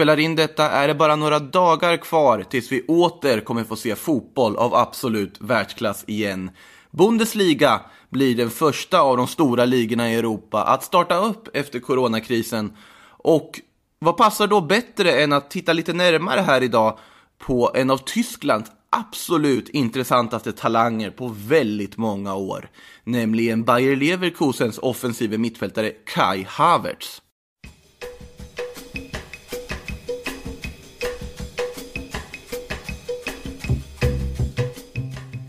spelar in detta är det bara några dagar kvar tills vi åter kommer få se fotboll av absolut världsklass igen. Bundesliga blir den första av de stora ligorna i Europa att starta upp efter coronakrisen. Och vad passar då bättre än att titta lite närmare här idag på en av Tysklands absolut intressantaste talanger på väldigt många år, nämligen Bayer Leverkusens offensive mittfältare Kai Havertz.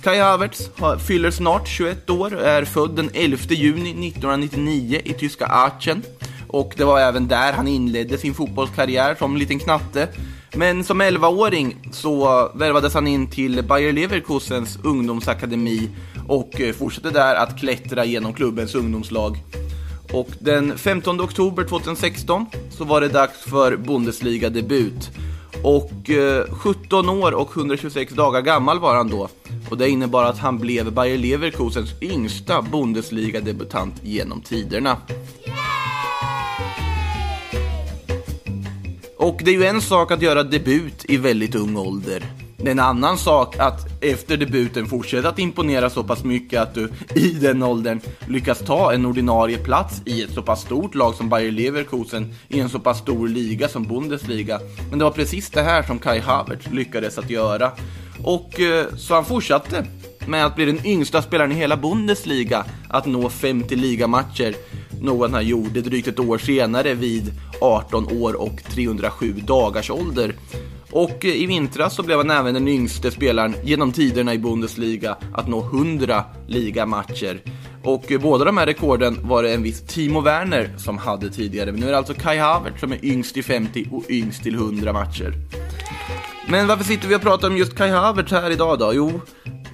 Kai Havertz fyller snart 21 år och är född den 11 juni 1999 i tyska Aachen. Och det var även där han inledde sin fotbollskarriär som liten knatte. Men som 11-åring så värvades han in till Bayer Leverkusens ungdomsakademi och eh, fortsatte där att klättra genom klubbens ungdomslag. Och den 15 oktober 2016 så var det dags för Bundesliga-debut. Och eh, 17 år och 126 dagar gammal var han då. Och det innebar att han blev Bayer Leverkusens yngsta Bundesliga-debutant genom tiderna. Och det är ju en sak att göra debut i väldigt ung ålder. Det är en annan sak att efter debuten fortsätta att imponera så pass mycket att du i den åldern lyckas ta en ordinarie plats i ett så pass stort lag som Bayer Leverkusen i en så pass stor liga som Bundesliga. Men det var precis det här som Kai Havertz lyckades att göra. Och eh, så han fortsatte med att bli den yngsta spelaren i hela Bundesliga att nå 50 ligamatcher någon han gjorde drygt ett år senare vid 18 år och 307 dagars ålder. Och eh, i vintras så blev han även den yngste spelaren genom tiderna i Bundesliga att nå 100 ligamatcher. Och eh, båda de här rekorden var det en viss Timo Werner som hade tidigare. Men nu är det alltså Kai Havertz som är yngst i 50 och yngst till 100 matcher. Men varför sitter vi och pratar om just Kai Havertz här idag då? Jo,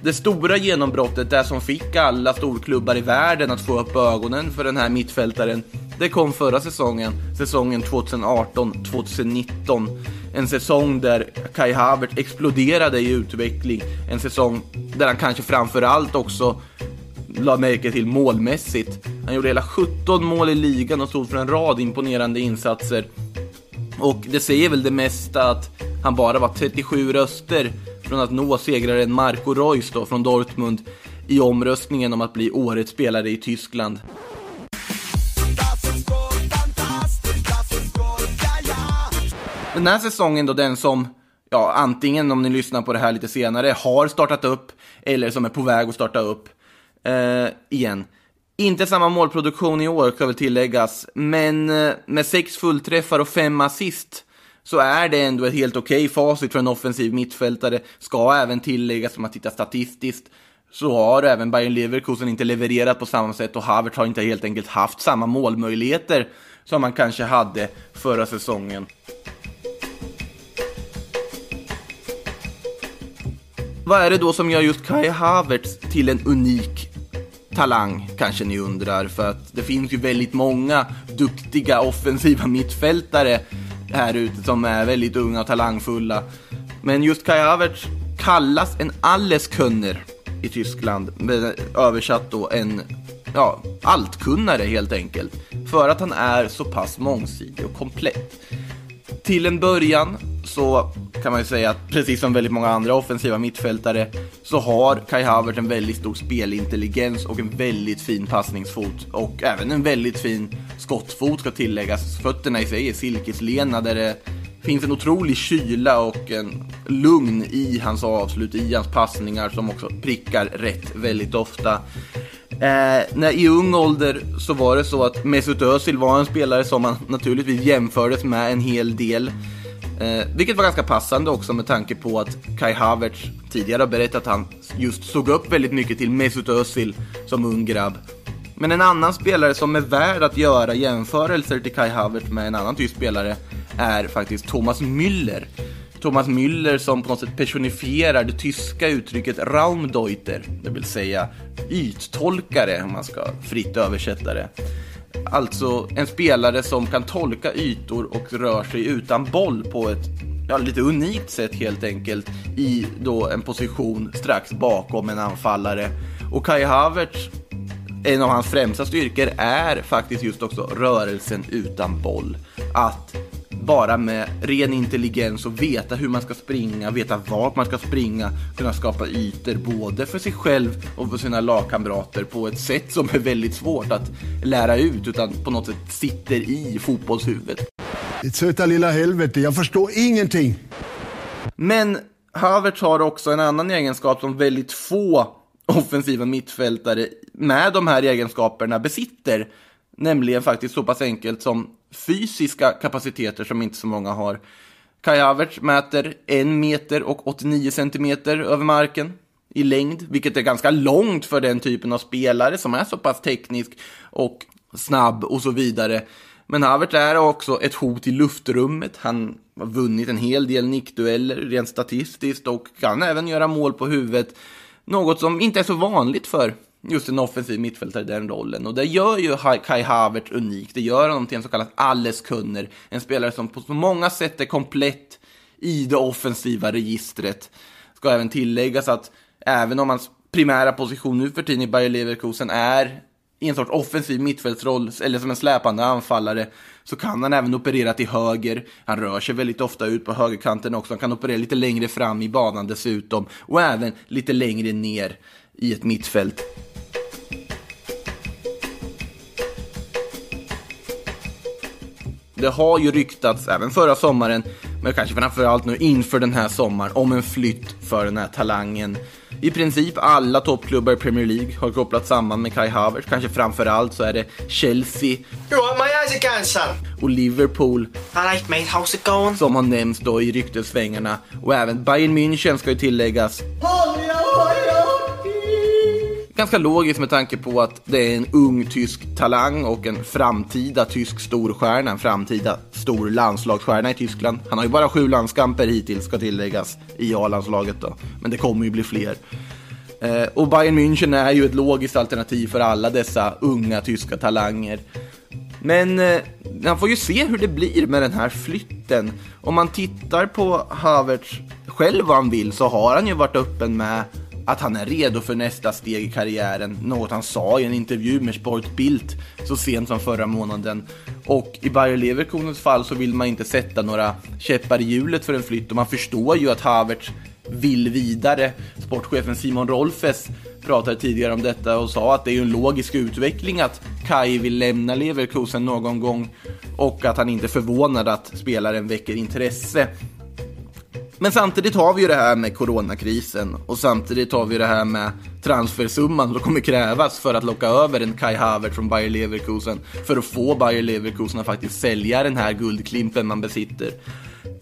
det stora genombrottet, det som fick alla storklubbar i världen att få upp ögonen för den här mittfältaren, det kom förra säsongen, säsongen 2018-2019. En säsong där Kai Havertz exploderade i utveckling, en säsong där han kanske framförallt också la märke till målmässigt. Han gjorde hela 17 mål i ligan och stod för en rad imponerande insatser. Och det säger väl det mesta att han bara var 37 röster från att nå segraren Marco Reus då, från Dortmund i omröstningen om att bli årets spelare i Tyskland. Den här säsongen då, den som, ja, antingen om ni lyssnar på det här lite senare, har startat upp eller som är på väg att starta upp eh, igen. Inte samma målproduktion i år, ska väl tilläggas, men eh, med sex fullträffar och fem assist så är det ändå ett helt okej okay facit för en offensiv mittfältare. Ska även tilläggas, om man tittar statistiskt, så har även Bayern Leverkusen inte levererat på samma sätt och Havertz har inte helt enkelt haft samma målmöjligheter som man kanske hade förra säsongen. Vad är det då som gör just Kai Havertz till en unik talang, kanske ni undrar, för att det finns ju väldigt många duktiga offensiva mittfältare här ute som är väldigt unga och talangfulla. Men just Kai Havertz kallas en Alleskunner i Tyskland, översatt då en ja, alltkunnare helt enkelt. För att han är så pass mångsidig och komplett. Till en början så kan man ju säga att precis som väldigt många andra offensiva mittfältare så har Kai Havertz en väldigt stor spelintelligens och en väldigt fin passningsfot och även en väldigt fin skottfot ska tilläggas. Fötterna i sig är silkeslena där det finns en otrolig kyla och en lugn i hans avslut, i hans passningar som också prickar rätt väldigt ofta. Eh, när I ung ålder så var det så att Mesut Özil var en spelare som man naturligtvis jämfördes med en hel del. Eh, vilket var ganska passande också med tanke på att Kai Havertz tidigare har berättat att han just såg upp väldigt mycket till Mesut Özil som ung grabb. Men en annan spelare som är värd att göra jämförelser till Kai Havertz med en annan tysk spelare är faktiskt Thomas Müller. Thomas Müller som på något sätt personifierar det tyska uttrycket Raumdeuter, det vill säga yttolkare om man ska fritt översätta det. Alltså en spelare som kan tolka ytor och rör sig utan boll på ett ja, lite unikt sätt helt enkelt i då en position strax bakom en anfallare. Och Kai Havertz, en av hans främsta styrkor är faktiskt just också rörelsen utan boll. Att bara med ren intelligens och veta hur man ska springa, veta vart man ska springa, kunna skapa ytor både för sig själv och för sina lagkamrater på ett sätt som är väldigt svårt att lära ut utan på något sätt sitter i fotbollshuvudet. Ditt söta lilla helvete, jag förstår ingenting. Men Havertz har också en annan egenskap som väldigt få offensiva mittfältare med de här egenskaperna besitter. Nämligen faktiskt så pass enkelt som fysiska kapaciteter som inte så många har. Kai Havertz mäter 1 meter och 89 centimeter över marken i längd, vilket är ganska långt för den typen av spelare som är så pass teknisk och snabb och så vidare. Men Havertz är också ett hot i luftrummet. Han har vunnit en hel del nickdueller rent statistiskt och kan även göra mål på huvudet. Något som inte är så vanligt för just en offensiv mittfältare i den rollen. Och det gör ju Kai Havertz unik. Det gör honom till en så kallad alleskunner. En spelare som på så många sätt är komplett i det offensiva registret. Ska även tilläggas att även om hans primära position nu för tiden i Bayer Leverkusen är i en sorts offensiv mittfältsroll eller som en släpande anfallare så kan han även operera till höger. Han rör sig väldigt ofta ut på högerkanten också. Han kan operera lite längre fram i banan dessutom och även lite längre ner i ett mittfält. Det har ju ryktats även förra sommaren, men kanske framförallt nu inför den här sommaren, om en flytt för den här talangen. I princip alla toppklubbar i Premier League har kopplats samman med Kai Havertz. Kanske framförallt så är det Chelsea och Liverpool som har nämnts då i ryktessvängarna. Och även Bayern München ska ju tilläggas. Ganska logiskt med tanke på att det är en ung tysk talang och en framtida tysk storstjärna, en framtida stor landslagsstjärna i Tyskland. Han har ju bara sju landskamper hittills, ska tilläggas, i A-landslaget då. Men det kommer ju bli fler. Eh, och Bayern München är ju ett logiskt alternativ för alla dessa unga tyska talanger. Men eh, man får ju se hur det blir med den här flytten. Om man tittar på Havertz själv vad han vill så har han ju varit öppen med att han är redo för nästa steg i karriären. Något han sa i en intervju med Sportbild så sent som förra månaden. Och i Bayer Leverkusens fall så vill man inte sätta några käppar i hjulet för en flytt och man förstår ju att Havertz vill vidare. Sportchefen Simon Rolfes pratade tidigare om detta och sa att det är en logisk utveckling att Kai vill lämna Leverkusen någon gång och att han inte är förvånad att spelaren väcker intresse. Men samtidigt har vi ju det här med coronakrisen och samtidigt har vi det här med transfersumman som kommer krävas för att locka över en Kai Havertz från Bayer Leverkusen för att få Bayer Leverkusen att faktiskt sälja den här guldklimpen man besitter.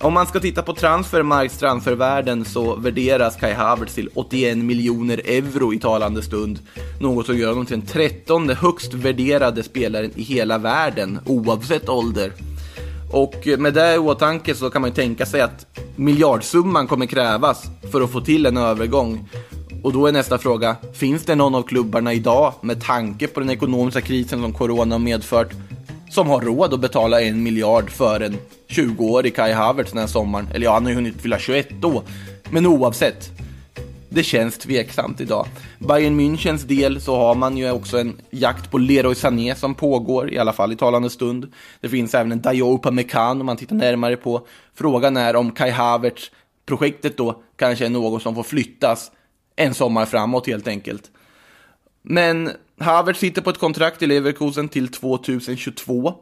Om man ska titta på transfermarks transfervärden så värderas Kai Havertz till 81 miljoner euro i talande stund. Något som gör honom till den trettonde högst värderade spelaren i hela världen oavsett ålder. Och med det i åtanke så kan man ju tänka sig att miljardsumman kommer krävas för att få till en övergång. Och då är nästa fråga, finns det någon av klubbarna idag med tanke på den ekonomiska krisen som corona har medfört som har råd att betala en miljard för en 20-årig Kai Havertz den här sommaren? Eller ja, han har ju hunnit fylla 21 då. Men oavsett, det känns tveksamt idag. Bayern Münchens del så har man ju också en jakt på Leroy Sané som pågår, i alla fall i talande stund. Det finns även en Dayopa Mekan om man tittar närmare på. Frågan är om Kai Havertz, projektet då, kanske är något som får flyttas en sommar framåt helt enkelt. Men Havertz sitter på ett kontrakt i Leverkusen till 2022.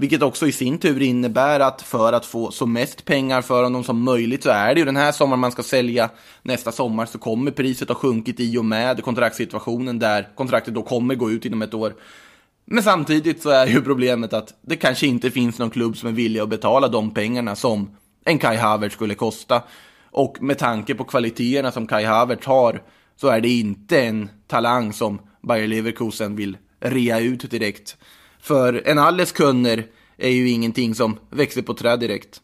Vilket också i sin tur innebär att för att få så mest pengar för honom som möjligt så är det ju den här sommaren man ska sälja. Nästa sommar så kommer priset ha sjunkit i och med kontraktssituationen där kontraktet då kommer gå ut inom ett år. Men samtidigt så är ju problemet att det kanske inte finns någon klubb som är villig att betala de pengarna som en Kai Havertz skulle kosta. Och med tanke på kvaliteterna som Kai Havertz har så är det inte en talang som Bayer Leverkusen vill rea ut direkt. För en alles kunder är ju ingenting som växer på träd direkt.